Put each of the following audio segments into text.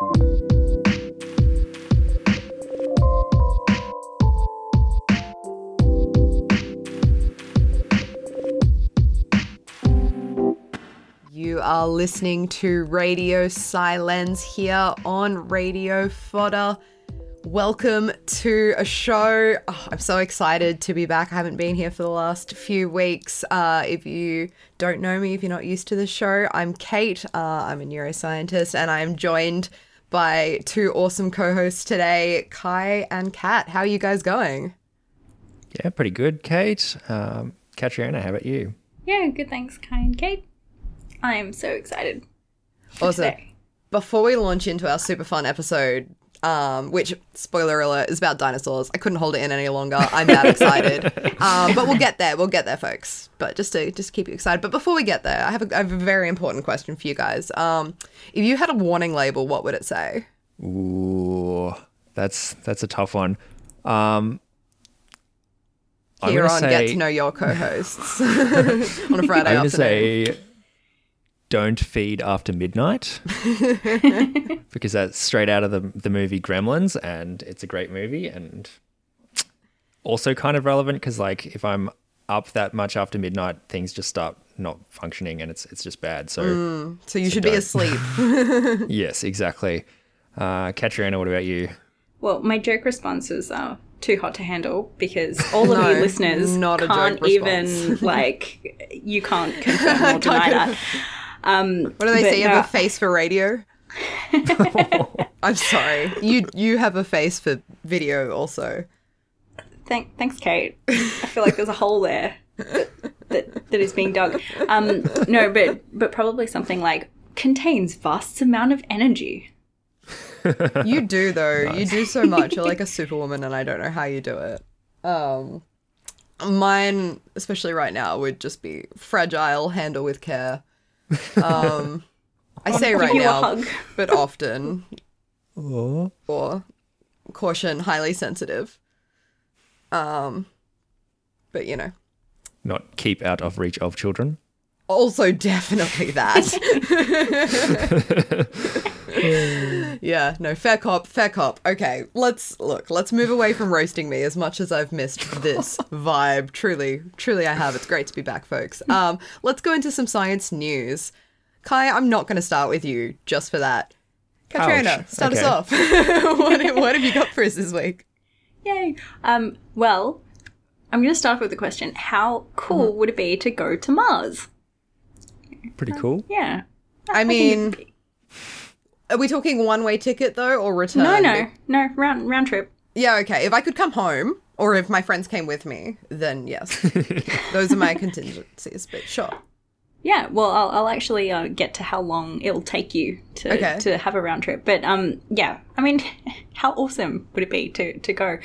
You are listening to Radio Silence here on Radio Fodder. Welcome to a show. Oh, I'm so excited to be back. I haven't been here for the last few weeks. Uh, if you don't know me, if you're not used to the show, I'm Kate. Uh, I'm a neuroscientist and I'm joined by two awesome co hosts today, Kai and Kat. How are you guys going? Yeah, pretty good, Kate. Um, Katriona, how about you? Yeah, good thanks, Kai and Kate. I'm so excited. Also, today. before we launch into our super fun episode, um, which spoiler alert is about dinosaurs, I couldn't hold it in any longer. I'm that excited. um, but we'll get there. We'll get there, folks. But just to just keep you excited. But before we get there, I have a, I have a very important question for you guys. Um, if you had a warning label, what would it say? Ooh, that's that's a tough one. Um, Here on say, Get to Know Your Co-hosts on a Friday I'm afternoon. say, don't feed after midnight, because that's straight out of the the movie Gremlins, and it's a great movie, and also kind of relevant because like if I'm up that much after midnight, things just start not functioning, and it's it's just bad. So so you should be don't. asleep. yes, exactly. Uh, Katriona, what about you? Well, my joke responses are too hot to handle because all of No, you listeners not can't even like you can't confirm or deny that. Um, What do they say? You no. have a face for radio. I'm sorry. You you have a face for video also. thank, thanks, Kate. I feel like there's a hole there that, that, that is being dug. Um, no, but but probably something like contains vast amount of energy. You do though. You do so much. You're like a superwoman, and I don't know how you do it. Um, mine, especially right now, would just be fragile, handle with care. Um, I say right you now, hug. but often, or caution, highly sensitive. Um, but you know, Not keep out of reach of children. also definitely that. yeah, no, fair cop, fair cop. Okay, let's look, let's move away from roasting me as much as I've missed this vibe. Truly, truly I have. It's great to be back, folks. Um, let's go into some science news. Kai, I'm not going to start with you just for that. Katrina, Ouch. start us off. what, what have you got for us this week? Yay. Um, well, I'm going to start with the question How cool would it be to go to Mars? Pretty cool. Yeah. I mean, are we talking one way ticket though, or return? No, no, no, round, round trip. Yeah, okay. If I could come home, or if my friends came with me, then yes. Those are my contingencies, but sure. Yeah, well, I'll, I'll actually uh, get to how long it'll take you to, Okay. to have a round trip. But um, yeah, I mean, how awesome would it be to, to go?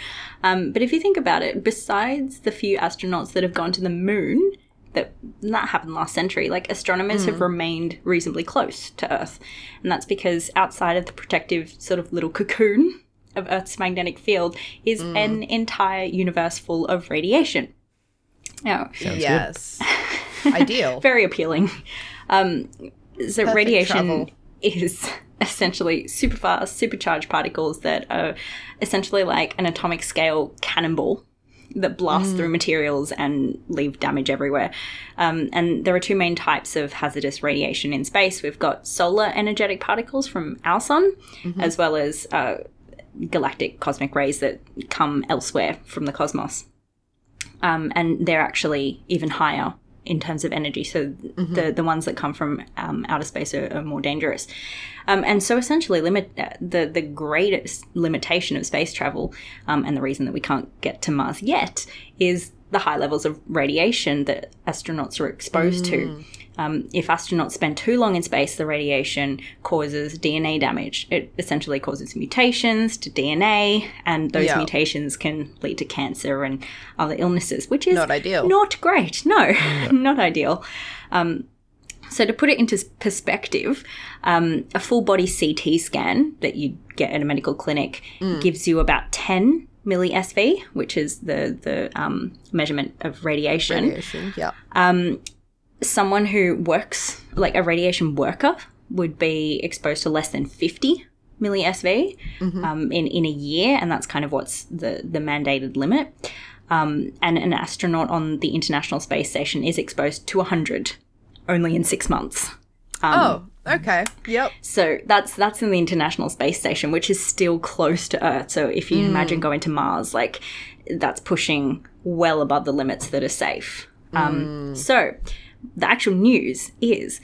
Um, but if you think about it, besides the few astronauts that have gone to the moon, that that happened last century, like astronomers have remained reasonably close to Earth. And that's because outside of the protective sort of little cocoon of Earth's magnetic field is an entire universe full of radiation. Now, Sounds yes. Ideal. very appealing. Um, so radiation travel. is essentially super fast, supercharged particles that are essentially like an atomic scale cannonball that blast through materials and leave damage everywhere. Um, and there are two main types of hazardous radiation in space. We've got solar energetic particles from our sun, as well as uh, galactic cosmic rays that come elsewhere from the cosmos um, and they're actually even higher in terms of energy. So the the ones that come from um, outer space are, are more dangerous. Um, and so essentially, limit uh, the the greatest limitation of space travel, um, and the reason that we can't get to Mars yet is the high levels of radiation that astronauts are exposed to. Um, if astronauts spend too long in space, the radiation causes DNA damage. It essentially causes mutations to DNA, and those Yeah. mutations can lead to cancer and other illnesses, which is Not ideal. Not great. No, not ideal. Um, so to put it into perspective, um, a full body CT scan that you get at a medical clinic Mm. gives you about 10 millisieverts, which is the the um, measurement of radiation Radiation, yeah. Someone who works like a radiation worker would be exposed to less than 50 millisieverts um, in in a year, and that's kind of what's the the mandated limit. Um, and an astronaut on the International Space Station is exposed to 100 only in six months. oh, okay. Yep. So that's that's in the International Space Station, which is still close to Earth. So if you imagine going to Mars, like that's pushing well above the limits that are safe. Um, so the actual news is,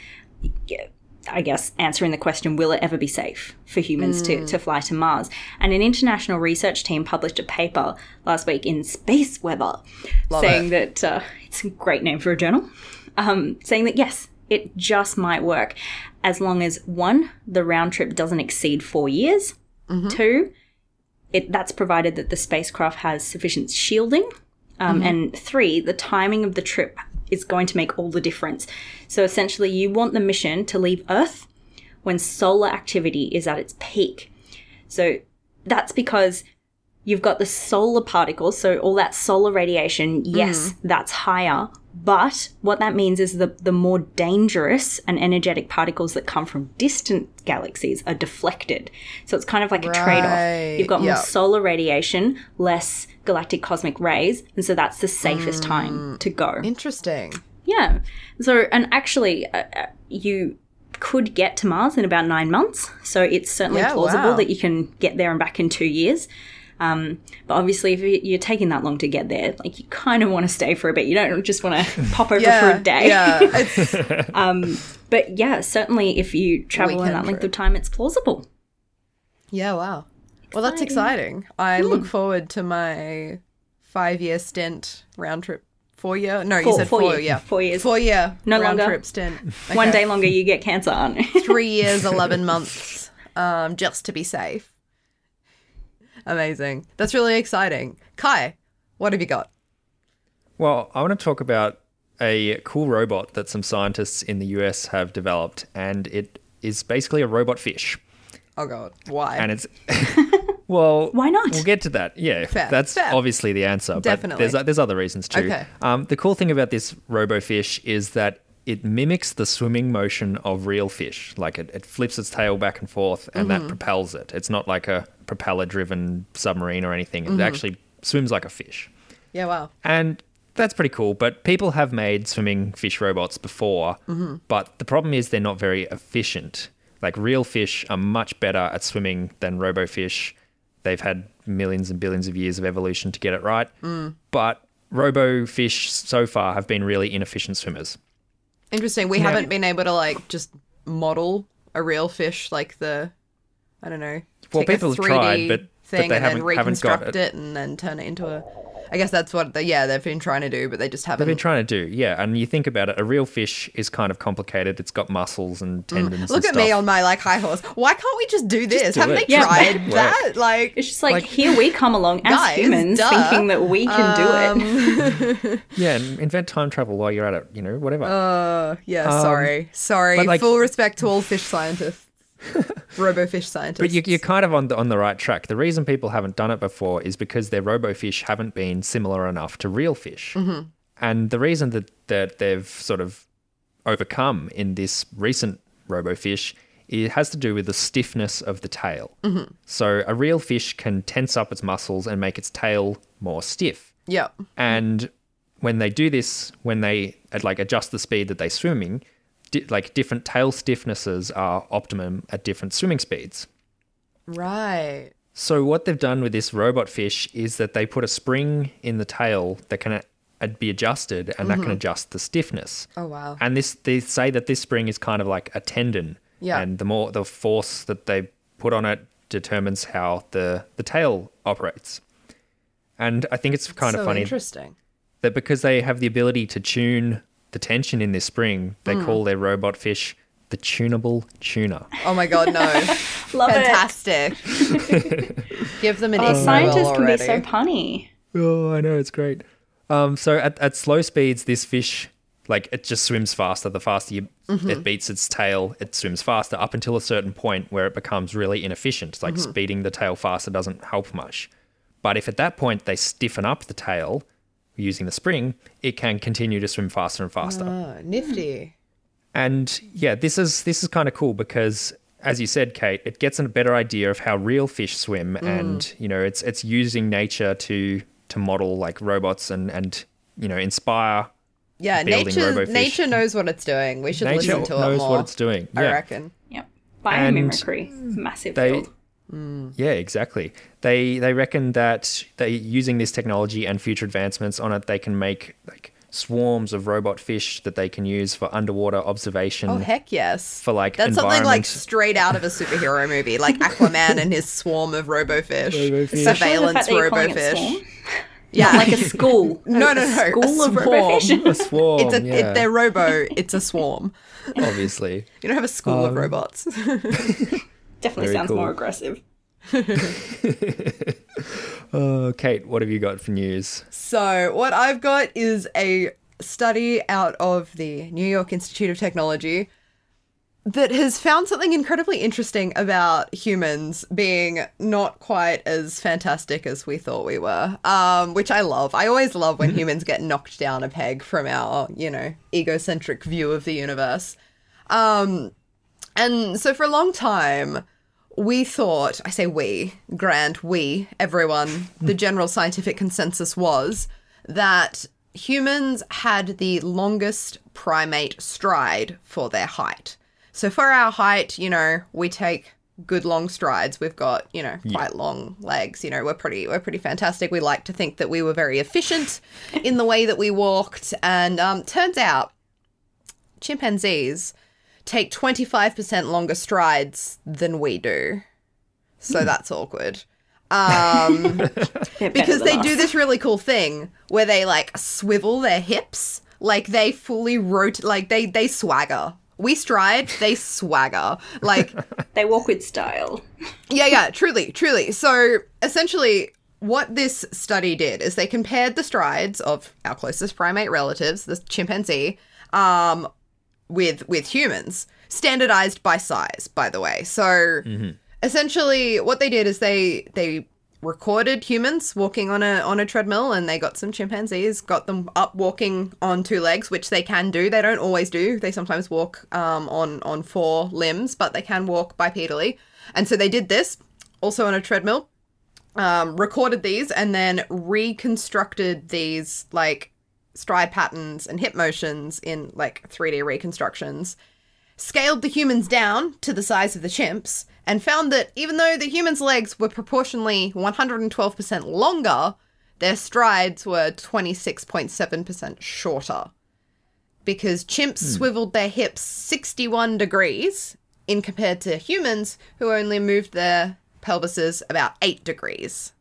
I guess, answering the question: Will it ever be safe for humans to to fly to Mars? And an international research team published a paper last week in Space Weather, saying that uh, it's a great name for a journal, um, saying that yes, it just might work as long as one, the round trip doesn't exceed four years. Two, it that's provided that the spacecraft has sufficient shielding. Um, And three, the timing of the trip is going to make all the difference. So essentially, you want the mission to leave Earth when solar activity is at its peak. So that's because you've got the solar particles, so all that solar radiation, yes, that's higher. But what that means is the, the more dangerous and energetic particles that come from distant galaxies are deflected. So it's kind of like a trade off. You've got more solar radiation, less galactic cosmic rays, and so that's the safest time to go. Interesting. Yeah. So, and actually, uh, uh, you could get to Mars in about nine months. So it's certainly Yeah, plausible wow. that you can get there and back in two years. Um, but obviously, if you- you're taking that long to get there, like you kind of want to stay for a bit. You don't just want to pop over Yeah. for a day. Yeah. It's, But yeah, certainly if you travel in that length trip. of time, it's plausible. yeah. Wow. Well, that's exciting. I look forward to my five-year stint round trip. Four year? No, you said four four. year- Yeah, four years. Four year. No round longer. trip stint. One day longer, you get cancer, aren't? Three years, eleven months, um, just to be safe. Amazing. That's really exciting. Kai, what have you got? Well, I want to talk about a cool robot that some scientists in the US have developed, and it is basically a robot fish. Oh God, why? And it's well, Why not? We'll get to that. Yeah, Fair, that's fair. obviously the answer. Definitely. but there's there's other reasons too. Okay. Um, the cool thing about this robofish is that it mimics the swimming motion of real fish. Like it, it flips its tail back and forth, and Mm-hmm. that propels it. It's not like a propeller-driven submarine or anything. Mm-hmm. It actually swims like a fish. yeah, wow. And that's pretty cool. But people have made swimming fish robots before. Mm-hmm. But the problem is they're not very efficient. Like real fish are much better at swimming than robofish. They've had millions and billions of years of evolution to get it right. Mm. But robofish so far have been really inefficient swimmers. Interesting. We haven't been able to like just model a real fish like the, I don't know. Well, take a people have 3D tried, but- but thing they and then haven't- haven't got reconstruct it. it. and then turn it into a. I guess that's what the, yeah they've been trying to do, but they just They've haven't. been trying to do, yeah. And you think about it, a real fish is kind of complicated. It's got muscles and tendons. Mm. Look and at me on my like high horse. Why can't we just do this? do Haven't it. they Yeah. tried Work. that? Like, It's just like, Like- here we come along as Guys, humans duh. thinking that we can do it. Yeah, and invent time travel while you're at it. You know, whatever. uh, yeah. sorry, sorry. Um, like- Full respect to all fish scientists, robofish scientists. But you, you're kind of on the on the right track. The reason people haven't done it before is because their robofish haven't been similar enough to real fish. Mm-hmm. And the reason that that they've sort of overcome in this recent robofish it has to do with the stiffness of the tail. Mm-hmm. So a real fish can tense up its muscles and make its tail more stiff. yeah. And when they do this, when they like adjust the speed that they're swimming, di- like different tail stiffnesses are optimum at different swimming speeds. Right. So what they've done with this robot fish is that they put a spring in the tail that can uh, be adjusted, and that can adjust the stiffness. Oh wow. And this they say that this spring is kind of like a tendon. Yeah. And the more the force that they put on it determines how the the tail operates. And I think it's kind so of funny interesting. that because they have the ability to tune the tension in this spring, they Hmm. call their robot fish the tunable tuna. Oh my god, no. Love. Fantastic. Give them an Oh, Ig Nobel scientists can be so punny. Oh, I know it's great. Um, so at, at slow speeds, this fish like it just swims faster. The faster you, it beats its tail, it swims faster up until a certain point where it becomes really inefficient. Like speeding the tail faster doesn't help much. But if at that point they stiffen up the tail using the spring, it can continue to swim faster and faster. Oh, nifty. And yeah, this is this is kind of cool because as you said, Kate, it gets a better idea of how real fish swim, Mm. and you know, it's it's using nature to to model like robots and and you know inspire. Yeah, nature nature knows what it's doing. We should Nature listen to it more. knows what it's doing. I reckon. Yep. And Biomimicry, massive they field. Yeah exactly they they reckon that they using this technology and future advancements on it they can make like swarms of robot fish that they can use for underwater observation Oh heck yes! For, like, that's something like straight out of a superhero movie, like Aquaman and his swarm of robofish, Robofish. Especially surveillance fact that you're calling it robofish. Yeah, Like a school. No, A no, no, a School of swarm. robofish. a swarm it's a yeah, it, they're robo. It's a swarm. obviously You don't have a school of Um, robots. Definitely Very sounds cool. more aggressive. uh, kate what have you got for news So, what I've got is a study out of the New York Institute of Technology that has found something incredibly interesting about humans being not quite as fantastic as we thought we were, um, which I love. I always love when humans get knocked down a peg from our, you know, egocentric view of the universe. Um, and so for a long time, we thought, I say we, Grant, we, everyone, the general scientific consensus was that humans had the longest primate stride for their height. So for our height, you know, we take good long strides. We've got, you know, quite long legs. You know, we're pretty we're pretty fantastic. We like to think that we were very efficient in the way that we walked. And um, turns out chimpanzees take 25% longer strides than we do. So that's awkward. Um, because they us. do this really cool thing where they like swivel their hips, like they fully rotate, like they they swagger. We stride, they swagger. Like They walk with style. yeah, yeah, truly, truly. So essentially, what this study did is they compared the strides of our closest primate relatives, the chimpanzee, um, with with humans, standardized by size. By the way, so essentially, what they did is they they recorded humans walking on a on a treadmill and they got some chimpanzees got them up walking on two legs which they can do. They don't always do. They sometimes walk um, on on four limbs but they can walk bipedally. And so they did this also on a treadmill um, recorded these and then reconstructed these like stride patterns and hip motions in like 3d reconstructions scaled the humans down to the size of the chimps and found that even though the humans' legs were proportionally 112% longer, their strides were 26.7% shorter. Because chimps hmm. swiveled their hips 61 degrees in compared to humans who only moved their pelvises about 8 degrees.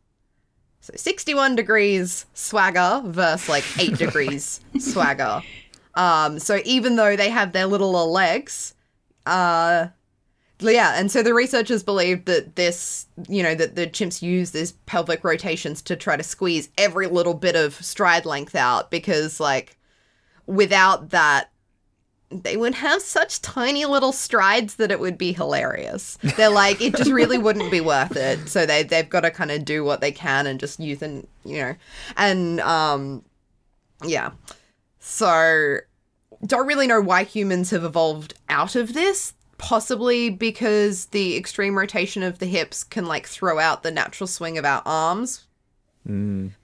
So 61 degrees swagger versus like 8 degrees swagger. Um, so even though they have their little legs, uh, yeah, and so the researchers believe that this, you know, that the chimps use these pelvic rotations to try to squeeze every little bit of stride length out because, like, without that, they would have such tiny little strides that it would be hilarious. They're like, it just really wouldn't be worth it. So they they've got to kind of do what they can and just use and you know, and um, yeah. So don't really know why humans have evolved out of this. Possibly because the extreme rotation of the hips can like throw out the natural swing of our arms.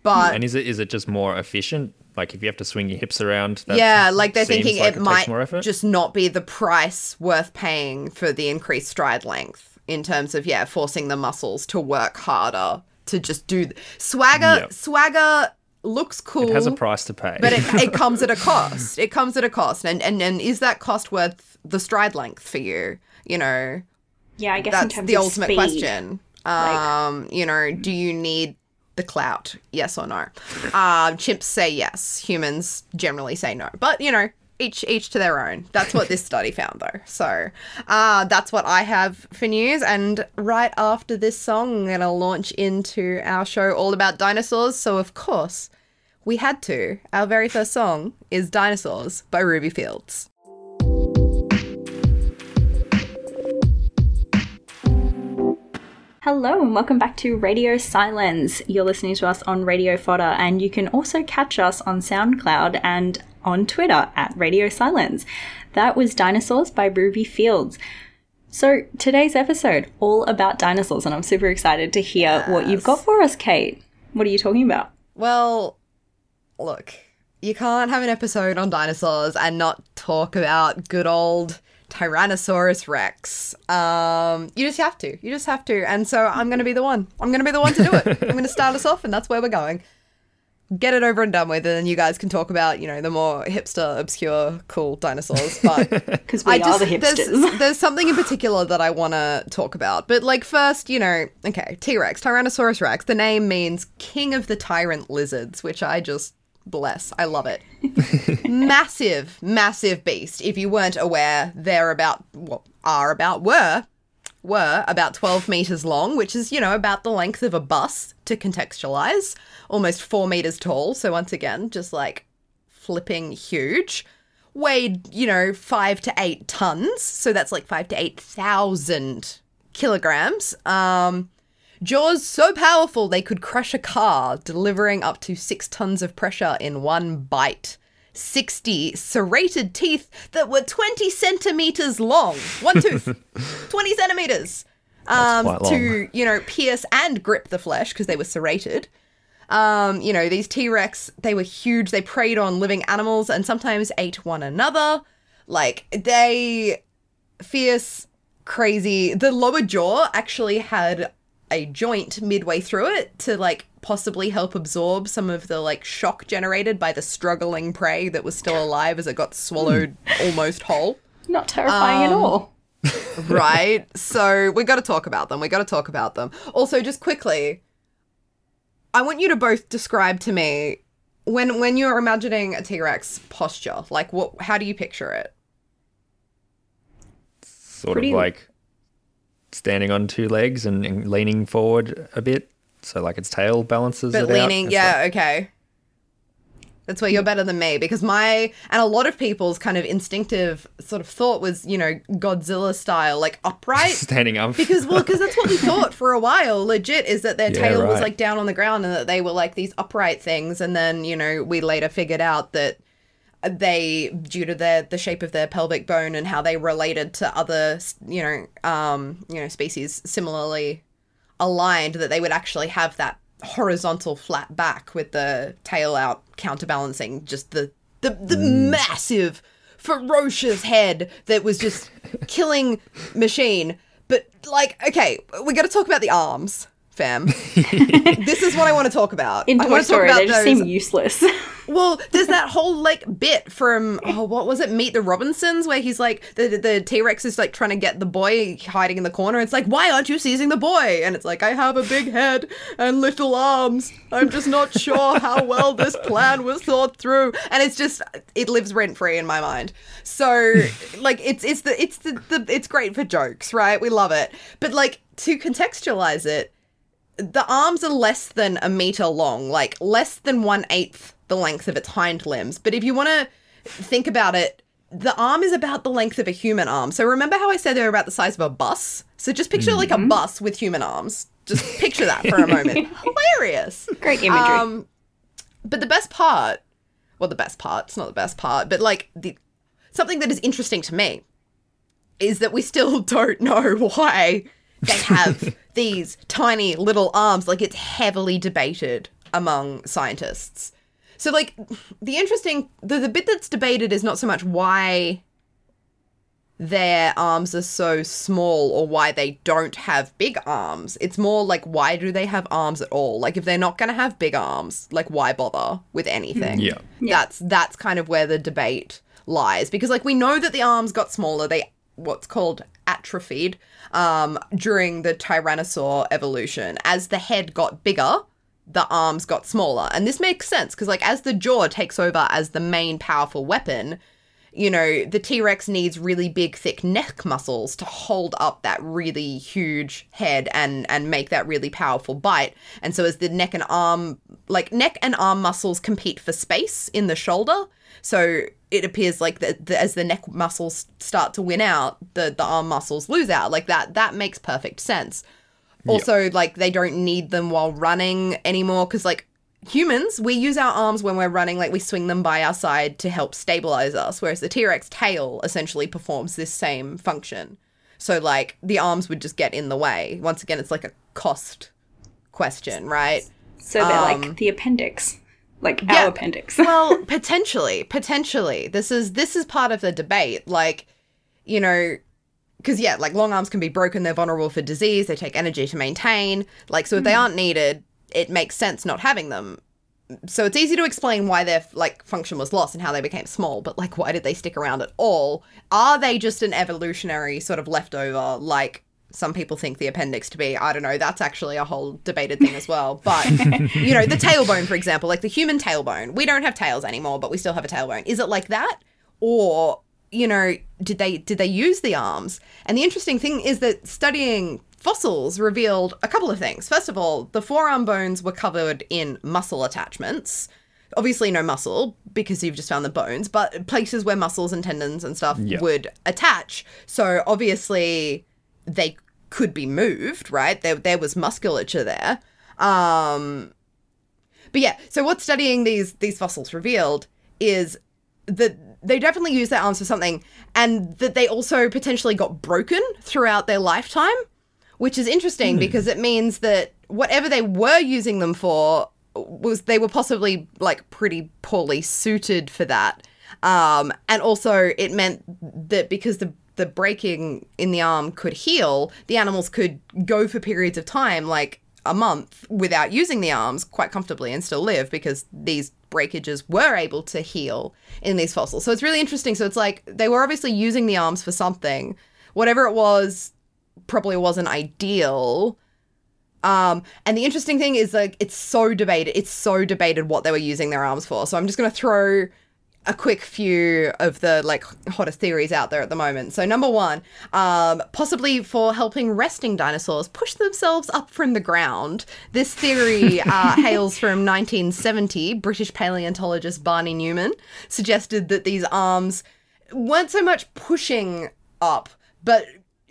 But and is it is it just more efficient like if you have to swing your hips around that yeah, like they're thinking like it takes might just not be the price worth paying for the increased stride length in terms of yeah, forcing the muscles to work harder to just do th- swagger. Yep. Swagger looks cool. it has a price to pay but it, it comes at a cost. It comes at a cost, and and and is that cost worth the stride length for you? You know, Yeah, I guess in that's terms the of ultimate speed, question. Um, you know, do you need the clout? Yes or no? Um, chimps say yes. Humans generally say no. But you know, each each to their own. That's what this study found, though. So, uh, that's what I have for news. And right after this song, I'm gonna launch into our show all about dinosaurs. So of course, we had to. Our very first song is "Dinosaurs" by Ruby Fields. Hello and welcome back to Radio Silence. You're listening to us on Radio Fodder, and you can also catch us on SoundCloud and on Twitter at Radio Silence. That was Dinosaurs by Ruby Fields. So, today's episode, all about dinosaurs, and I'm super excited to hear what you've got for us, Kate. What are you talking about? Well, look, you can't have an episode on dinosaurs and not talk about good old Tyrannosaurus Rex. Um, you just have to. You just have to. And so I'm going to be the one. I'm going to be the one to do it. I'm going to start us off, and that's where we're going. Get it over and done with, and then you guys can talk about, you know, the more hipster, obscure, cool dinosaurs. But Because we I are just the hipsters. there's, there's something in particular that I want to talk about. But like first, you know, okay, T-Rex, Tyrannosaurus Rex. The name means king of the tyrant lizards, which I just bless. I love it. massive, massive beast. If you weren't aware, they're about well, are about were were about 12 meters long, which is, you know, about the length of a bus to contextualize, almost 4 meters tall. So once again, just like flipping huge weighed, you know, five to eight tons. So that's like five to eight thousand kilograms. Um, jaws so powerful they could crush a car, delivering up to six tons of pressure in one bite. 60 serrated teeth that were 20 centimeters long. One tooth, 20 centimeters. Um, to, you know, pierce and grip the flesh because they were serrated. Um, you know, these T Rex, they were huge. They preyed on living animals and sometimes ate one another. Like, they fierce, crazy. The lower jaw actually had a joint midway through it to like possibly help absorb some of the like shock generated by the struggling prey that was still alive as it got swallowed almost whole Not terrifying at Um, all. right? so we got to talk about them. We got to talk about them. Also, just quickly, I want you to both describe to me when when you're imagining a T Rex posture. Like, what? How do you picture it? Sort Pretty- of like standing on two legs and, and leaning forward a bit. So like its tail balances But it leaning, It's yeah, like- okay. That's where you're better than me because my and a lot of people's kind of instinctive sort of thought was, you know, Godzilla style, like upright. standing up. because well because that's what we thought for a while legit is that their Yeah, tail was like down on the ground and that they were like these upright things and then you know we later figured out that they due to their the shape of their pelvic bone and how they related to other you know um you know species similarly aligned that they would actually have that horizontal flat back with the tail out counterbalancing just the the, the massive ferocious head that was just killing machine. But like okay we got to talk about the arms fam this is what i want to talk about In I Toy Story, about they just those- seem useless. well, there's that whole like bit from oh, what was it? Meet the Robinsons, where he's like the the T Rex is like trying to get the boy hiding in the corner. It's like, why aren't you seizing the boy? And it's like, I have a big head and little arms. I'm just not sure how well this plan was thought through. And it's just it lives rent free in my mind. So like it's it's the it's the, the it's great for jokes, right? We love it. But like to contextualize it, the arms are less than a meter long, like less than one eighth the length of its hind limbs. But if you want to think about it, the arm is about the length of a human arm. So remember how I said they're about the size of a bus? So just picture like a bus with human arms. Just picture that for a moment. Hilarious. Great imagery. Um, but the best part, well, the best part, it's not the best part, but like the something that is interesting to me is that we still don't know why they have these tiny little arms. Like it's heavily debated among scientists. So like the interesting the, the bit that's debated is not so much why their arms are so small or why they don't have big arms. It's more like why do they have arms at all? Like if they're not going to have big arms, like why bother with anything? Yeah. That's that's kind of where the debate lies because like we know that the arms got smaller. They what's called atrophied um during the tyrannosaur evolution. As the head got bigger the arms got smaller. And this makes sense because like as the jaw takes over as the main powerful weapon you know, the T Rex needs really big, thick neck muscles to hold up that really huge head and and make that really powerful bite. And so as the neck and arm, like neck and arm muscles compete for space in the shoulder, so it appears like the, the, as the neck muscles start to win out, the the arm muscles lose out. Like that that makes perfect sense. Also, like they don't need them while running anymore because like humans, we use our arms when we're running, like we swing them by our side to help stabilize us, whereas the T Rex tail essentially performs this same function. So like the arms would just get in the way. Once again, it's like a cost question, right? So they're Um, like the appendix, like yeah. our appendix. well, potentially, potentially. This is this is part of the debate. Like, you know, because yeah, like long arms can be broken. They're vulnerable for disease. They take energy to maintain. Like, so if they aren't needed, it makes sense not having them. So it's easy to explain why their like function was lost and how they became small. But like, why did they stick around at all? Are they just an evolutionary sort of leftover? Like. Some people think the appendix to be, I don't know, that's actually a whole debated thing as well. But, you know, the tailbone, for example, like the human tailbone, we don't have tails anymore, but we still have a tailbone. Is it like that? Or, you know, did they did they use the arms? And the interesting thing is that studying fossils revealed a couple of things. First of all, the forearm bones were covered in muscle attachments. Obviously, no muscle because you've just found the bones, but places where muscles and tendons and stuff Yeah. would attach. So obviously, they could be moved, right? There, there was musculature there. Um, but yeah, so what studying these these fossils revealed is that they definitely use their arms for something, and that they also potentially got broken throughout their lifetime, which is interesting because it means that whatever they were using them for was they were possibly like pretty poorly suited for that. Um, and also it meant that because the the breaking in the arm could heal, the animals could go for periods of time, like a month, without using the arms quite comfortably and still live because these breakages were able to heal in these fossils. So it's really interesting. So it's like they were obviously using the arms for something. Whatever it was, probably wasn't ideal. Um, and the interesting thing is like it's so debated. It's so debated what they were using their arms for. So I'm just gonna throw a quick few of the like hottest theories out there at the moment. So number one, um, possibly for helping resting dinosaurs push themselves up from the ground. This theory uh, hails from 1970. British paleontologist Barney Newman suggested that these arms weren't so much pushing up, but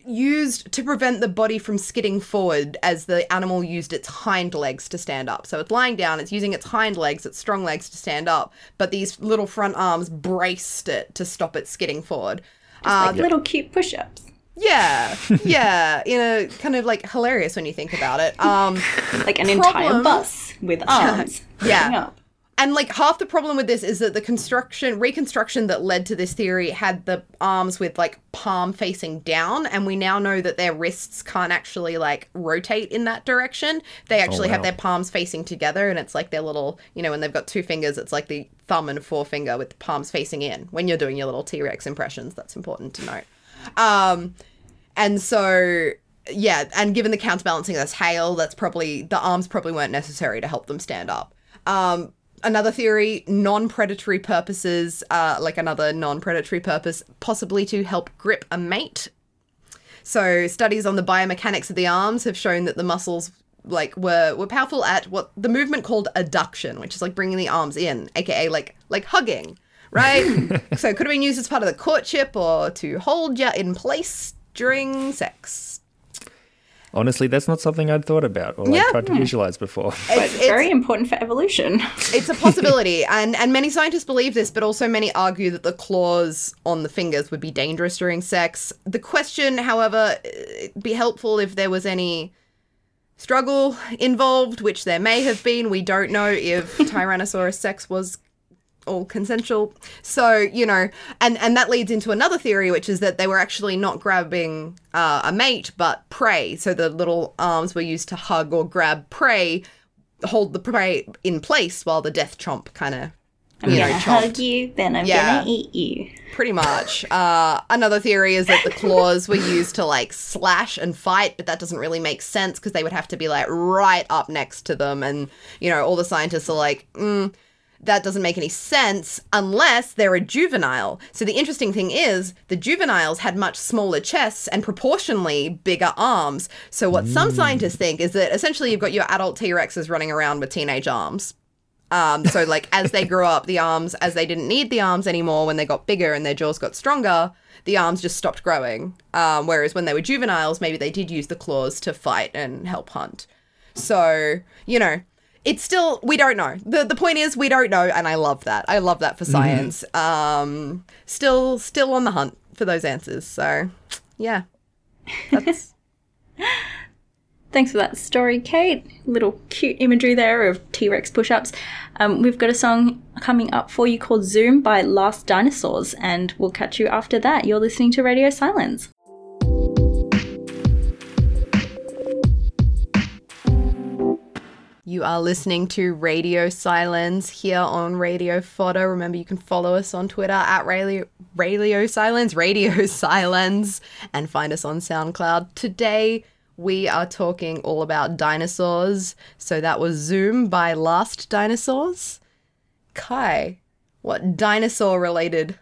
used to prevent the body from skidding forward as the animal used its hind legs to stand up. So it's lying down, it's using its hind legs, its strong legs to stand up, but these little front arms braced it to stop it skidding forward. Uh, like little cute push-ups. yeah, yeah, you know, kind of like hilarious when you think about it. Um, Like an entire bus with arms. Yeah. up. And like half the problem with this is that the construction reconstruction that led to this theory had the arms with like palm facing down and we now know that their wrists can't actually like rotate in that direction. They actually have wow. their palms facing together and it's like their little, you know, when they've got two fingers, it's like the thumb and forefinger with the palms facing in. When you're doing your little T-Rex impressions, that's important to note. Um and so yeah, and given the counterbalancing of this hail, that's probably the arms probably weren't necessary to help them stand up. Um, another theory, non-predatory purposes, uh, like another non-predatory purpose, possibly to help grip a mate. So studies on the biomechanics of the arms have shown that the muscles like were were powerful at what the movement called adduction, which is like bringing the arms in, aka like like hugging, right? so it could have been used as part of the courtship or to hold you in place during sex. Honestly, that's not something I'd thought about or Yeah. like tried to hmm. visualize before. But It's- it's- very important for evolution. it's a possibility and and many scientists believe this but also many argue that the claws on the fingers would be dangerous during sex the question however it'd be helpful if there was any struggle involved which there may have been we don't know if tyrannosaurus sex was all consensual. So you know and and that leads into another theory which is that they were actually not grabbing uh, a mate but prey. So the little arms were used to hug or grab prey hold the prey in place while the death chomp kind of I'm you know gonna chomped. hug you, then I'm Yeah. gonna eat you. pretty much. Uh, another theory is that the claws were used to like slash and fight but that doesn't really make sense because they would have to be like right up next to them. And you know all the scientists are like mm, that doesn't make any sense unless they're a juvenile. So the interesting thing is the juveniles had much smaller chests and proportionally bigger arms. So what some scientists think is that essentially you've got your adult T-Rexes running around with teenage arms. Um, so like as they grew up, the arms, as they didn't need the arms anymore when they got bigger and their jaws got stronger, the arms just stopped growing. Um, whereas when they were juveniles, maybe they did use the claws to fight and help hunt. So, you know, it's still we don't know. The the point is we don't know and I love that. I love that for science. Um still still on the hunt for those answers. So, yeah. That's Thanks for that story, Kate. Little cute imagery there of T Rex push ups. Um, we've got a song coming up for you called Zoom by Last Dinosaurs, and we'll catch you after that. You're listening to Radio Silence. You are listening to Radio Silence here on Radio Fodder. Remember, you can follow us on Twitter at Radio, Radio Silence, Radio Silence, and find us on SoundCloud. Today, we are talking all about dinosaurs. So that was Zoom by Last Dinosaurs. Kai, what dinosaur related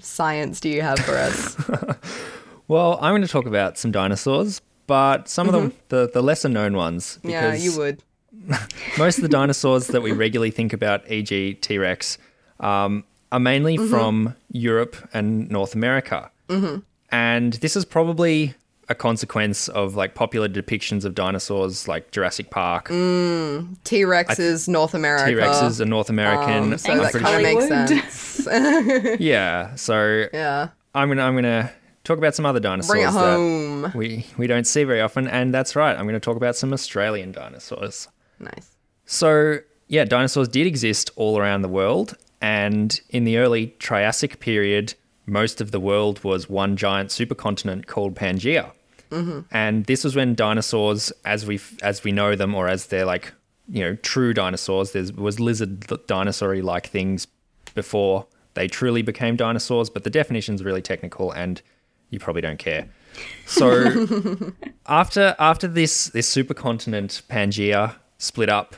science do you have for us? Well, I'm going to talk about some dinosaurs, but some of them, the, the lesser known ones. Mm-hmm. yeah, you would. most of the dinosaurs that we regularly think about, e.g., T Rex, um, are mainly Mm-hmm. from Europe and North America. Mm-hmm. And this is probably a consequence of like popular depictions of dinosaurs like Jurassic Park. Mm. T Rex is North America. T Rex is a North American. Um, so I'm that kind of makes sense. Yeah, so yeah. I'm gonna I'm gonna talk about some other dinosaurs Bring it that we we don't see very often, and that's right. I'm gonna talk about some Australian dinosaurs. Nice. So yeah, dinosaurs did exist all around the world, and in the early Triassic period, most of the world was one giant supercontinent called Pangaea. Mm-hmm. And this was when dinosaurs, as we as we know them, or as they're like you know true dinosaurs, there was lizard dinosaur like things before they truly became dinosaurs. But the definition's really technical, and you probably don't care. So after after this this supercontinent Pangaea split up,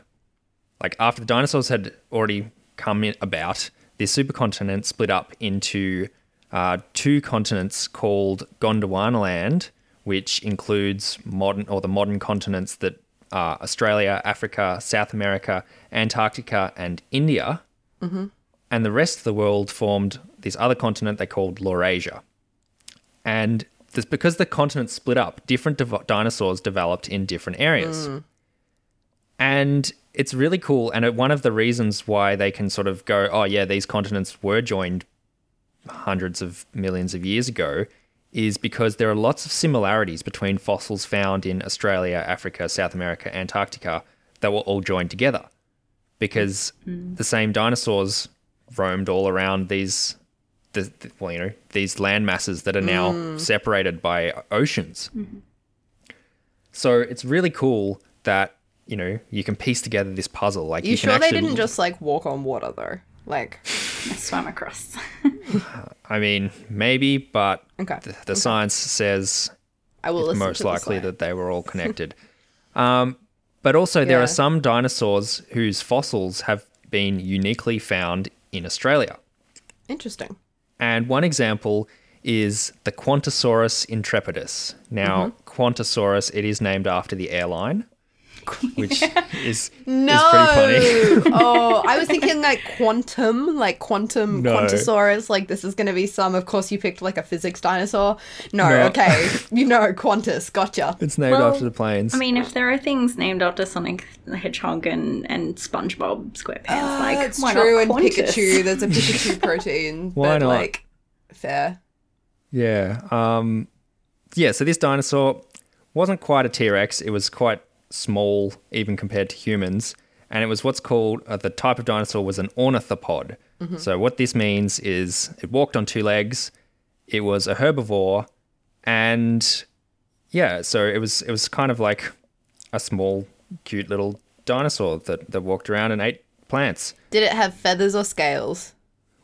like after the dinosaurs had already come in about, this supercontinent split up into uh, two continents called Gondwanaland, which includes modern or the modern continents that are Australia, Africa, South America, Antarctica, and India. Mm-hmm. And the rest of the world formed this other continent they called Laurasia. And this, because the continent split up, different dinosaurs developed in different areas. Mm. And it's really cool. And one of the reasons why they can sort of go, oh, yeah, these continents were joined hundreds of millions of years ago is because there are lots of similarities between fossils found in Australia, Africa, South America, Antarctica that were all joined together. Because mm. the same dinosaurs roamed all around these the, the- well you know these land masses that are now mm. separated by oceans. Mm-hmm. So it's really cool that you know you can piece together this puzzle like You, you, can sure they didn't just like walk on water though? Like, I swam across. i mean maybe but Okay, the, the science says I will listen most likely that they were all connected. um, but also, there are some dinosaurs whose fossils have been uniquely found in Australia. Interesting. And one example is the Qantassaurus intrepidus. Now, Mm-hmm. Qantassaurus, it is named after the airline, which is, No. is pretty funny. oh, I was thinking like quantum, like quantum No. quantosaurus. Like this is going to be some. Of course, you picked like a physics dinosaur. No, No. okay, you know Qantas. Gotcha. It's named Well, after the planes. I mean, if there are things named after Sonic the Hedgehog and, and SpongeBob SquarePants, like That's why true. not And Pikachu, there's a Pikachu protein. Why but, not? Like, fair. Yeah. Um, yeah, so this dinosaur wasn't quite a T Rex. It was quite small, even compared to humans. And it was what's called uh, the type of dinosaur was an ornithopod. So, what this means is it walked on two legs, it was a herbivore, and yeah, so it was it was kind of like a small, cute little dinosaur that, that walked around and ate plants. Did it have feathers or scales?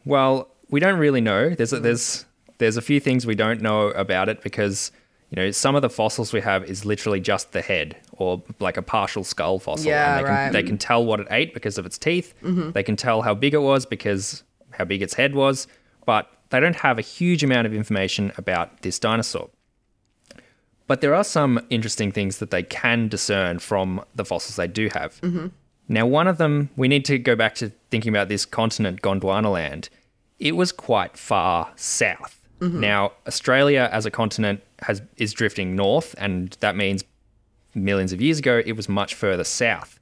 Well, we don't really know. There's a, there's there's a few things we don't know about it because you know some of the fossils we have is literally just the head or like a partial skull fossil. Yeah, and they can, right. They can tell what it ate because of its teeth. Mm-hmm. They can tell how big it was because how big its head was, but they don't have a huge amount of information about this dinosaur. But there are some interesting things that they can discern from the fossils they do have. Mm-hmm. Now, one of them, we need to go back to thinking about this continent, Gondwanaland. It was quite far south. Mm-hmm. Now, Australia as a continent has is drifting north, and that means millions of years ago it was much further south.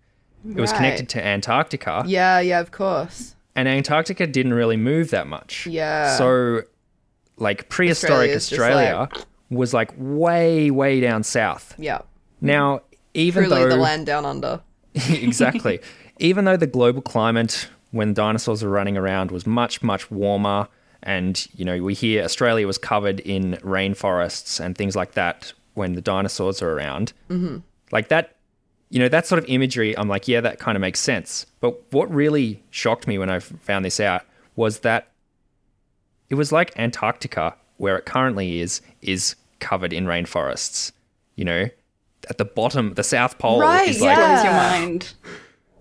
It was connected to Antarctica, Yeah, yeah, of course. and Antarctica didn't really move that much. Yeah. So, like prehistoric Australia was like way, way down south. Yeah. Now, even Truly though the land down under. exactly. Even though the global climate when dinosaurs were running around was much, much warmer, and you know, we hear Australia was covered in rainforests and things like that when the dinosaurs are around. Mm-hmm. Like that, you know, that sort of imagery, I'm like, yeah, that kind of makes sense. But what really shocked me when I found this out was that it was like Antarctica, where it currently is, is covered in rainforests. You know, at the bottom, the South Pole Right, is like yeah. Blows your mind.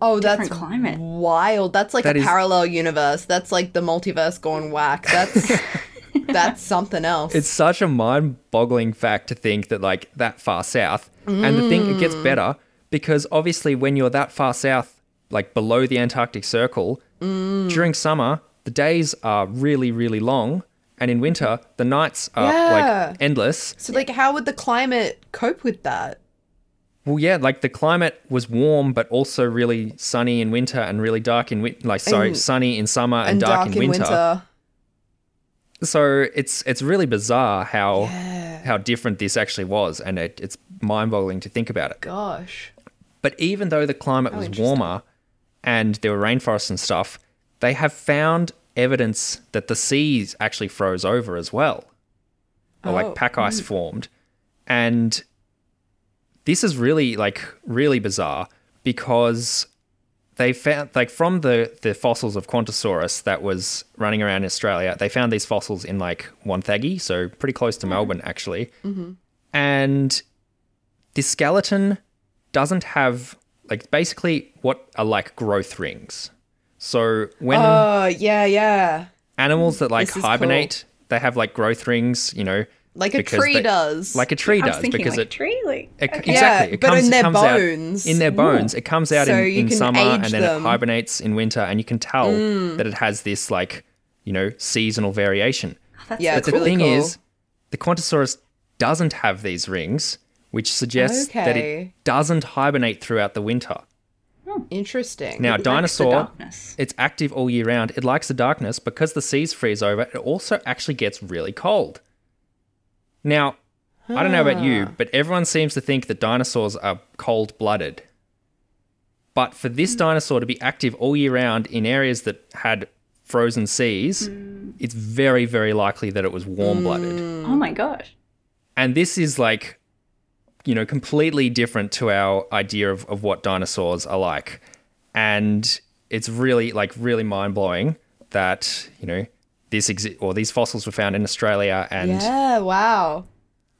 Oh, that's climate. wild. That's like That a is- parallel universe. That's like the multiverse gone whack. That's that's something else. it's such a mind-boggling fact to think that like that far south and the thing it gets mm. better because obviously when you're that far south like below the antarctic circle mm. during summer the days are really really long and in winter the nights are Yeah. like endless so like how would the climate cope with that? Well yeah like the climate was warm but also really sunny in winter and really dark in winter like sorry And- sunny in summer and, And dark, in winter. so it's it's really bizarre how how different this actually was and it, it's mind-boggling to think about it. Gosh. but even though the climate was warmer and there were rainforests and stuff they have found evidence that the seas actually froze over as well. Or Oh, like pack ice mm. formed. And this is really like really bizarre because they found like from the the fossils of Qantassaurus that was running around in Australia, they found these fossils in like Wonthaggi, so pretty close to hmm. Melbourne actually. Mm-hmm. And the skeleton doesn't have like basically what are like growth rings. So when Oh yeah, yeah. animals that like hibernate, they have like growth rings, you know, Like a tree they- does. like a tree I was does because like it a tree, like it, okay. Exactly. Yeah, it but comes, in their comes out bones. in their bones. It comes out So in, in summer and then them. it hibernates in winter, and you can tell mm. that it has this like you know seasonal variation. Oh, that's Yeah, But the really thing cool. is, the Qantassaurus doesn't have these rings, which suggests that it doesn't hibernate throughout the winter. Hmm. Interesting. Now, It dinosaur, it's active all year round. It likes the darkness because the seas freeze over. It also actually gets really cold. Now, I don't know about you, ah. but everyone seems to think that dinosaurs are cold blooded. But for this mm. dinosaur to be active all year round in areas that had frozen seas, mm. it's very, very likely that it was warm blooded. Mm. Oh my gosh. And this is like, you know, completely different to our idea of, of what dinosaurs are like. And it's really, like, really mind blowing that, you know, this exi- or these fossils were found in Australia and yeah, wow.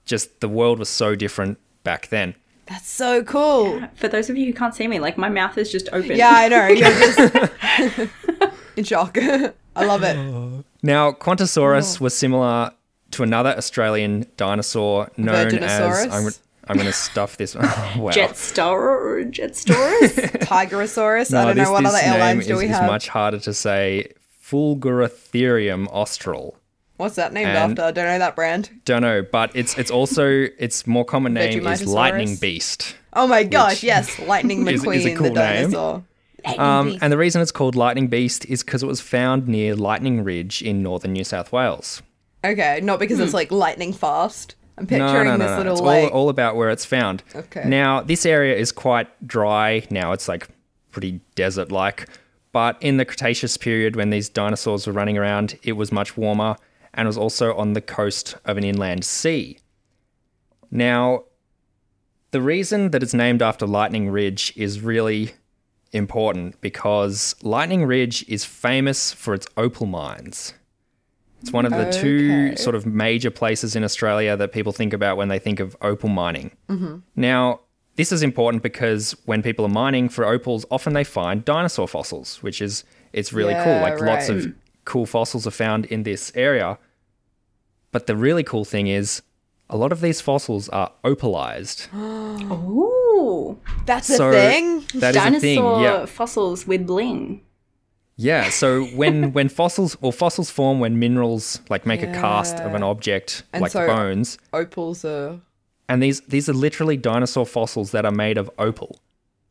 just the world was so different back then. That's so cool. For those of you who can't see me, like my mouth is just open. Yeah, I know. You're just in shock. I love it. Now, Qantassaurus oh. was similar to another Australian dinosaur known as. I'm, I'm going to stuff this. wow. Jetstar or Jetstoris. Tigerosaurus. I No, don't this, know what other name airlines is, do we is have. much harder to say. Fulgurotherium australe. What's that named and- after? Don't know that brand. Don't know, but it's it's also its more common name is Lightning Beast. Oh my gosh, yes. Lightning is- is a McQueen, cool the name. dinosaur. Um, and the reason it's called Lightning Beast is because it was found near Lightning Ridge in northern New South Wales. Okay, not because it's like lightning fast. I'm picturing no, no, no, this no. little It's like all, all about where it's found. Okay. Now, this area is quite dry. Now it's like pretty desert like. But in the Cretaceous period, when these dinosaurs were running around, it was much warmer and was also on the coast of an inland sea. Now, the reason that it's named after Lightning Ridge is really important because Lightning Ridge is famous for its opal mines. It's one of the two sort of major places in Australia that people think about when they think of opal mining. Mm-hmm. Now, this is important because when people are mining for opals, often they find dinosaur fossils, which is it's really cool. Yeah, Like lots of cool fossils are found in this area. But the really cool thing is a lot of these fossils are opalized. Ooh. that's a so thing. that is a Dinosaur thing. Yeah. fossils with bling. Yeah, so when when fossils or fossils form when minerals like make a cast of an object And like so- bones, Opals are and these these are literally dinosaur fossils that are made of opal.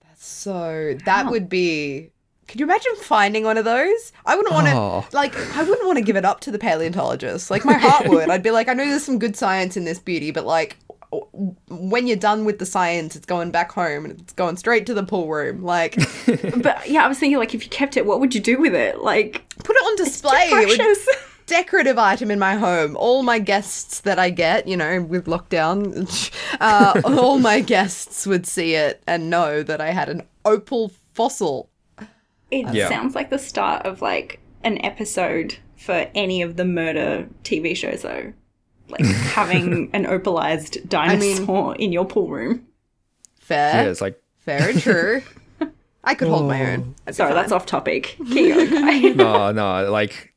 That's so that would be Could you imagine finding one of those? I wouldn't want to, Oh. like, I wouldn't want to give it up to the paleontologist. Like, my heart would. I'd be like, I know there's some good science in this beauty, but like, when you're done with the science, it's going back home and it's going straight to the pool room. Like, But yeah, I was thinking like if you kept it, what would you do with it? Like put it on display. It would- precious. Decorative item in my home. All my guests that I get, you know, with lockdown, uh, all my guests would see it and know that I had an opal fossil. It Yeah. sounds like the start of like an episode for any of the murder TV shows, though. Like having an opalized dinosaur in your pool room. Fair, Yeah, it's like fair and true. I could hold my Oh. own. Sorry, fine. that's off topic. Keep going, no, no, like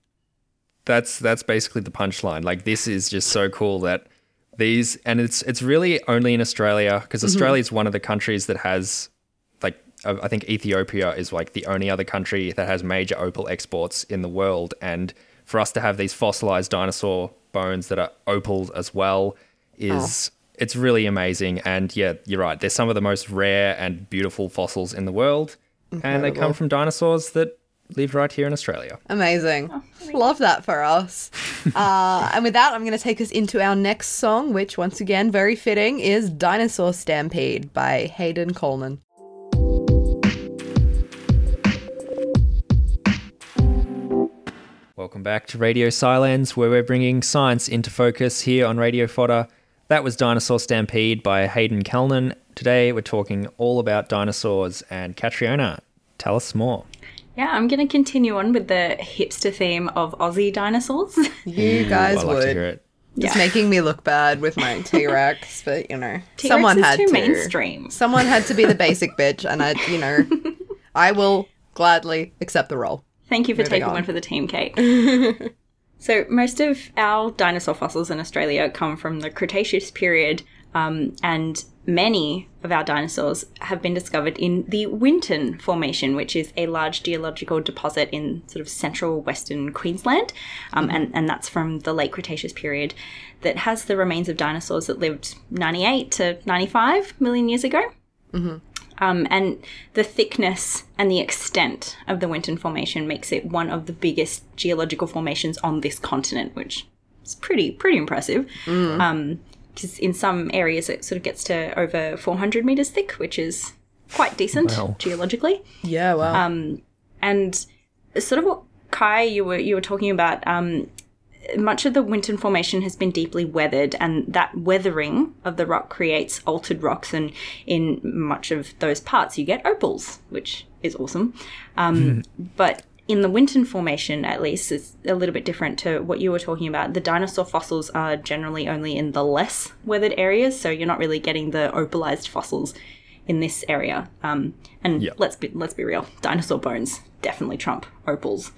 that's that's basically the punchline. Like this is just so cool that these and it's it's really only in Australia because mm-hmm. Australia is one of the countries that has like I I think Ethiopia is like the only other country that has major opal exports in the world. And for us to have these fossilized dinosaur bones that are opal as well oh. is it's really amazing. And yeah you're right. They're some of the most rare and beautiful fossils in the world. And they come from dinosaurs that live right here in Australia Amazing. Love that for us. uh, and with that, I'm going to take us into our next song, which, once again, very fitting, is Dinosaur Stampede by Hayden Coleman. Welcome back to Radio Silence, where we're bringing science into focus here on Radio Fodder. That was Dinosaur Stampede by Hayden Kellnan. Today we're talking all about dinosaurs, and Catriona, tell us more. Yeah, I'm going to continue on with the hipster theme of Aussie dinosaurs. You guys I'd like to hear it. It's Yeah. making me look bad with my T Rex, but you know, T-Rex someone is had too to. mainstream. Someone had to be the basic bitch, and I, you know, I will gladly accept the role. Thank you for Moving taking on. one for the team, Kate. so, most of our dinosaur fossils in Australia come from the Cretaceous period, um, and many of our dinosaurs have been discovered in the Winton Formation, which is a large geological deposit in sort of central western Queensland, um, and, and that's from the late Cretaceous period that has the remains of dinosaurs that lived 98 to 95 million years ago. Um, and the thickness and the extent of the Winton Formation makes it one of the biggest geological formations on this continent, which is pretty pretty impressive. Because in some areas it sort of gets to over 400 meters thick, which is quite decent Wow. geologically. Yeah, wow. Um, And sort of what Kai you were you were talking about. Um, much of the Winton Formation has been deeply weathered, and that weathering of the rock creates altered rocks. And in much of those parts, you get opals, which is awesome. Um, but in the Winton Formation, at least, it's a little bit different to what you were talking about. The dinosaur fossils are generally only in the less weathered areas, so you're not really getting the opalized fossils in this area. Um, and Yeah. let's be let's be real, dinosaur bones definitely trump opals.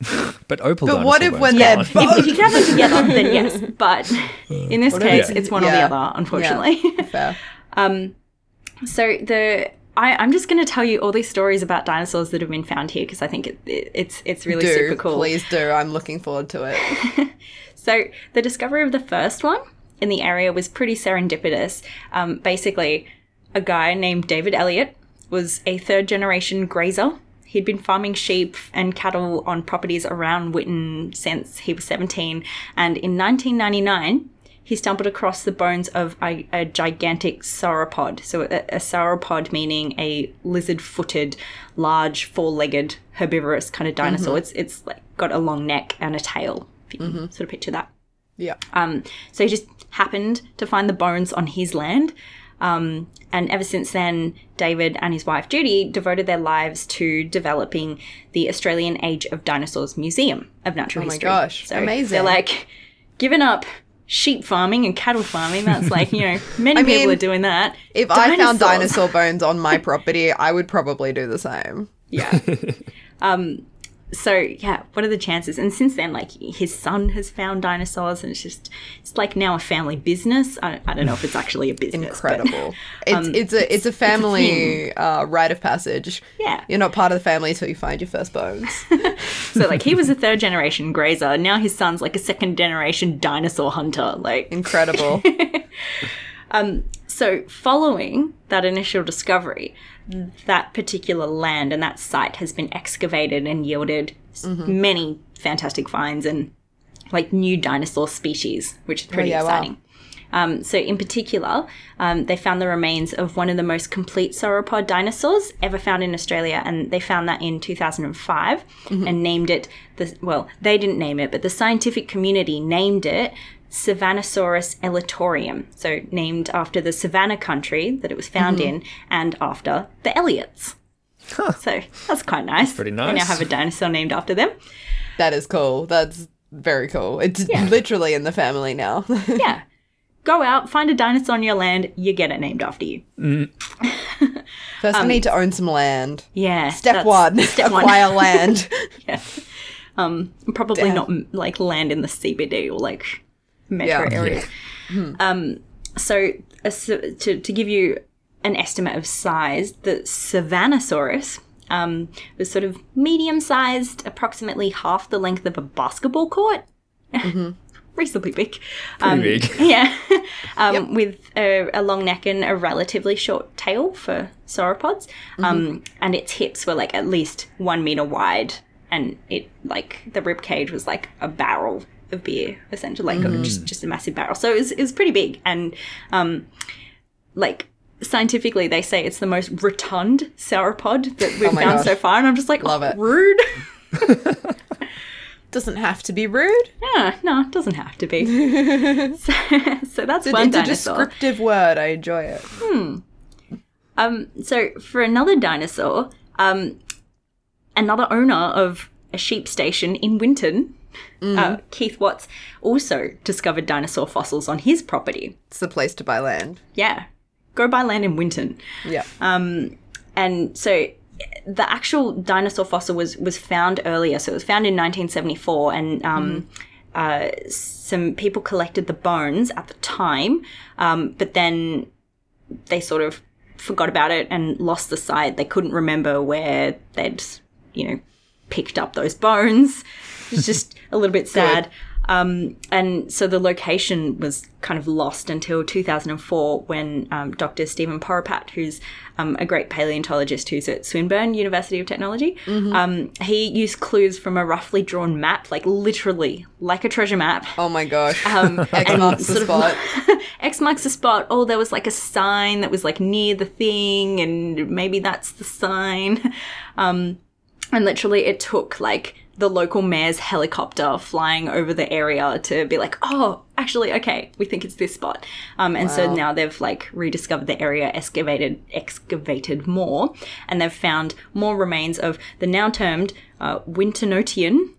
But opal But what if when are they're fine. both- If you can have them together, then yes. But in this case, if- it's one or the other, unfortunately. fair. so the I, I'm just going to tell you all these stories about dinosaurs that have been found here because I think it, it, it's it's really Do super cool. please do. I'm looking forward to it. So the discovery of the first one in the area was pretty serendipitous. Um, basically, a guy named David Elliott was a third generation grazer. He'd been farming sheep and cattle on properties around Winton since he was 17, and in 1999, he stumbled across the bones of a, a gigantic sauropod. So, a, a sauropod meaning a lizard footed, large, four legged, herbivorous kind of dinosaur. It's, it's like got a long neck and a tail, if you can sort of picture that. Yeah. Um, so he just happened to find the bones on his land. Um, and ever since then, David and his wife Judy devoted their lives to developing the Australian Age of Dinosaurs Museum of Natural History. Oh my gosh, so amazing. They're like given up sheep farming and cattle farming. That's like you know many I people are doing that. If I found dinosaur bones on my property, I would probably do the same. Yeah. um, so yeah, what are the chances? And since then, like his son has found dinosaurs, and it's just it's like now a family business. I, I don't know if it's actually a business. but- Incredible. it's it's a it's a family uh, rite of passage. Yeah. You're not part of the family until you find your first bones. so like he was a third generation grazer. Now his son's like a second generation dinosaur hunter. Like Incredible. Um, so, following that initial discovery, that particular land and that site has been excavated and yielded s many fantastic finds and like new dinosaur species, which is pretty yeah, wow. exciting. Um, so, in particular, um, they found the remains of one of the most complete sauropod dinosaurs ever found in Australia, and they found that in 2005 and named it the well, they didn't name it, but the scientific community named it Savannasaurus elliottorum, so named after the savannah country that it was found mm-hmm. in, and after the Elliotts. So that's quite nice. pretty nice. They now have a dinosaur named after them. That is cool. That's very cool. It's literally in the family now. Yeah. Go out, find a dinosaur on your land, you get it named after you. Mm. First, I um, need to own some land. Yeah. Step one: Step one. acquire land. yeah. Um, probably Damn. not like land in the CBD or like metro Yeah. areas. Um, so uh, to to give you an estimate of size, the Savannasaurus um, was sort of medium sized, approximately half the length of a basketball court. Reasonably big. Um, big. Yeah. um, With a, a long neck and a relatively short tail for sauropods. Um, and its hips were like at least one meter wide. And it, like, the rib cage was like a barrel of beer, essentially, like just, just a massive barrel. So it was, it was pretty big. And, um, like, scientifically, they say it's the most rotund sauropod that we've Oh found gosh. so far. And I'm just like, Love oh, it. rude. Doesn't have to be rude. yeah, no, it doesn't have to be. so, so that's It's, one it's a dinosaur. descriptive word. I enjoy it. Hmm. Um, so for another dinosaur, um, another owner of a sheep station in Winton, uh, Keith Watts, also discovered dinosaur fossils on his property. It's the place to buy land. Yeah, go buy land in Winton. Yeah. And so the actual dinosaur fossil was was found earlier. So it was found in 1974, and um, uh, some people collected the bones at the time, um, but then they sort of forgot about it and lost the site. They couldn't remember where they'd, you know, picked up those bones. It's just a little bit sad. Um, and so the location was kind of lost until 2004 when um, Dr. Stephen Poropat, who's um, a great paleontologist who's at Swinburne University of Technology, um, he used clues from a roughly drawn map, like literally like a treasure map. Oh my gosh. Um, X marks the of spot. X marks the spot. Oh, there was like a sign that was like near the thing, and maybe that's the sign. Um, and literally, it took like the local mayor's helicopter flying over the area to be like, oh, actually, okay, we think it's this spot. Um, and so now they've like rediscovered the area, excavated, excavated more, and they've found more remains of the now termed uh, Wintonotitan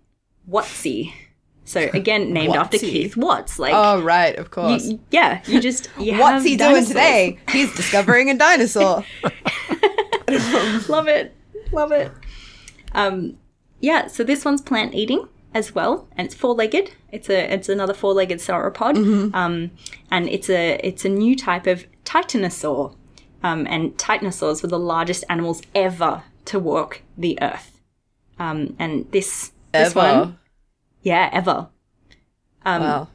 wattsi. So again, named after Keith Watts. Like, Oh right, of course. y- yeah, you just you What's he doing today? He's discovering a dinosaur. Love it, love it. Um, yeah. So this one's plant eating as well, and it's four legged. It's a it's another four legged sauropod. Um, and it's a it's a new type of titanosaur. Um, and titanosaurs were the largest animals ever to walk the earth. Um, and this this Ever. one, yeah, ever. Um, wow.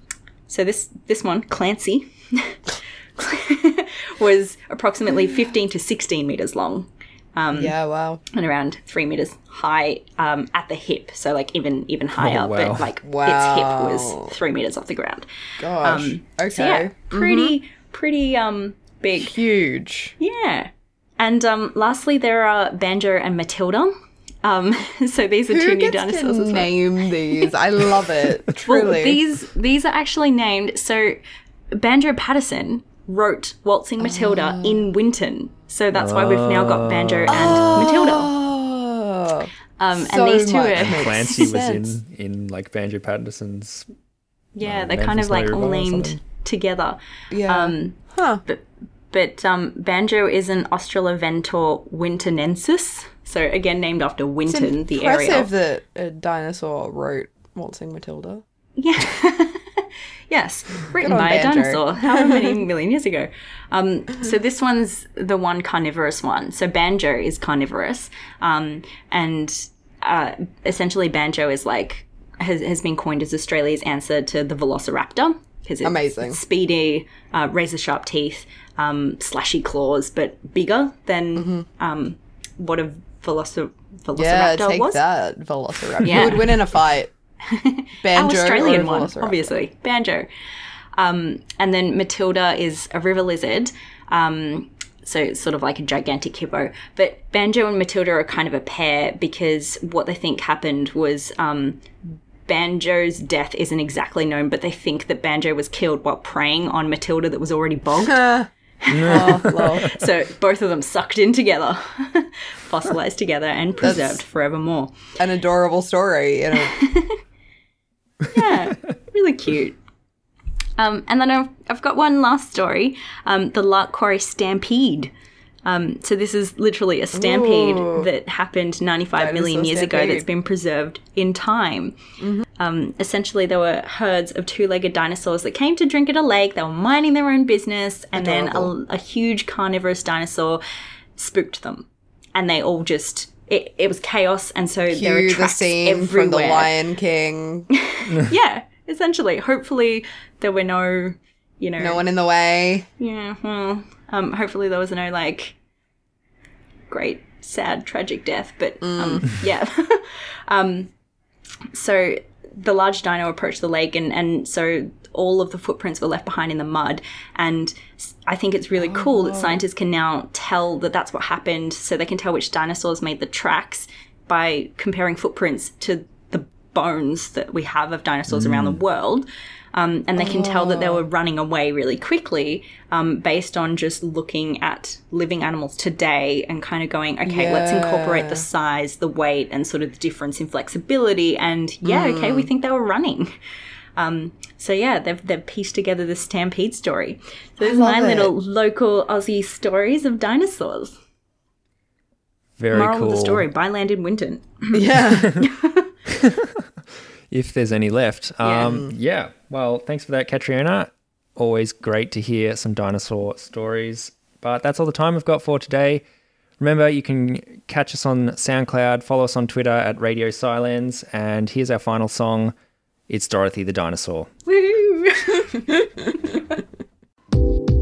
So this this one, Clancy, was approximately 15 to 16 meters long yeah, wow. and around three meters high um, at the hip. So like even even higher, wow. but like its hip was three meters off the ground. Gosh. Um, okay. So yeah, pretty pretty um big. Huge. Yeah. And um, lastly, there are Banjo and Matilda. Um, so these are two Who new dinosaurs to as well. name these? I love it. Truly. Well, these these are actually named. So Banjo Paterson wrote Waltzing Matilda in Winton. So that's why we've now got Banjo and Matilda. Oh. Um, so and these two much are makes Clancy was in in like Banjo Paterson's. yeah, uh, they're kind of like all named together. Yeah. Um, huh. but um, Banjo is an Australovenator wintonensis. So again, named after Winton, the area. Impressive that a dinosaur wrote Waltzing Matilda. Yeah. yes, written by a Banjo. dinosaur however many million years ago. Um, so this one's the one carnivorous one. So banjo is carnivorous, um, and uh, essentially banjo is like has, has been coined as Australia's answer to the velociraptor. because it's, Amazing. speedy, uh, razor sharp teeth, um, slashy claws, but bigger than um, what a velocir- Mm-hmm. Yeah, velociraptor take was. that, Velociraptor. Yeah. Who would win in a fight? Our Australian one, obviously, banjo. Um, and then Matilda is a river lizard. Um, so it's sort of like a gigantic hippo. But Banjo and Matilda are kind of a pair because what they think happened was um, Banjo's death isn't exactly known, but they think that Banjo was killed while preying on Matilda that was already bogged. Oh, so both of them sucked in together, fossilized together, and preserved forevermore. An adorable story. You know. Yeah, really cute. Um, and then I've, I've got one last story um, the Lark Quarry Stampede. Um, so this is literally a stampede Ooh. that happened 95 million years ago that's been preserved in time. Um, essentially, there were herds of two-legged dinosaurs that came to drink at a lake. They were minding their own business, and then a, a huge carnivorous dinosaur spooked them, and they all just. It, it was chaos, and so there are Cue the tracks scene everywhere from The Lion King. yeah, essentially. Hopefully, there were no, you know, No one in the way. yeah. Well, um, hopefully there was no like great, sad, tragic death. But um, yeah. um, so the large dino approached the lake, and and so all of the footprints were left behind in the mud. And I think it's really cool that scientists can now tell that that's what happened. So they can tell which dinosaurs made the tracks by comparing footprints to the bones that we have of dinosaurs around the world. Um, and they can tell that they were running away really quickly um, based on just looking at living animals today and kind of going, okay, let's incorporate the size, the weight, and sort of the difference in flexibility. And yeah, okay, we think they were running. Um, so yeah, they've they've pieced together the stampede story. So there's love my it. little local Aussie stories of dinosaurs. Very Moral cool. of the story: buy land in Winton. Yeah. if there's any left. Yeah. Um, yeah. Well, thanks for that, Catriona. Always great to hear some dinosaur stories. But that's all the time we've got for today. Remember, you can catch us on SoundCloud, follow us on Twitter at Radio Silence, and here's our final song. It's Dorothy the dinosaur.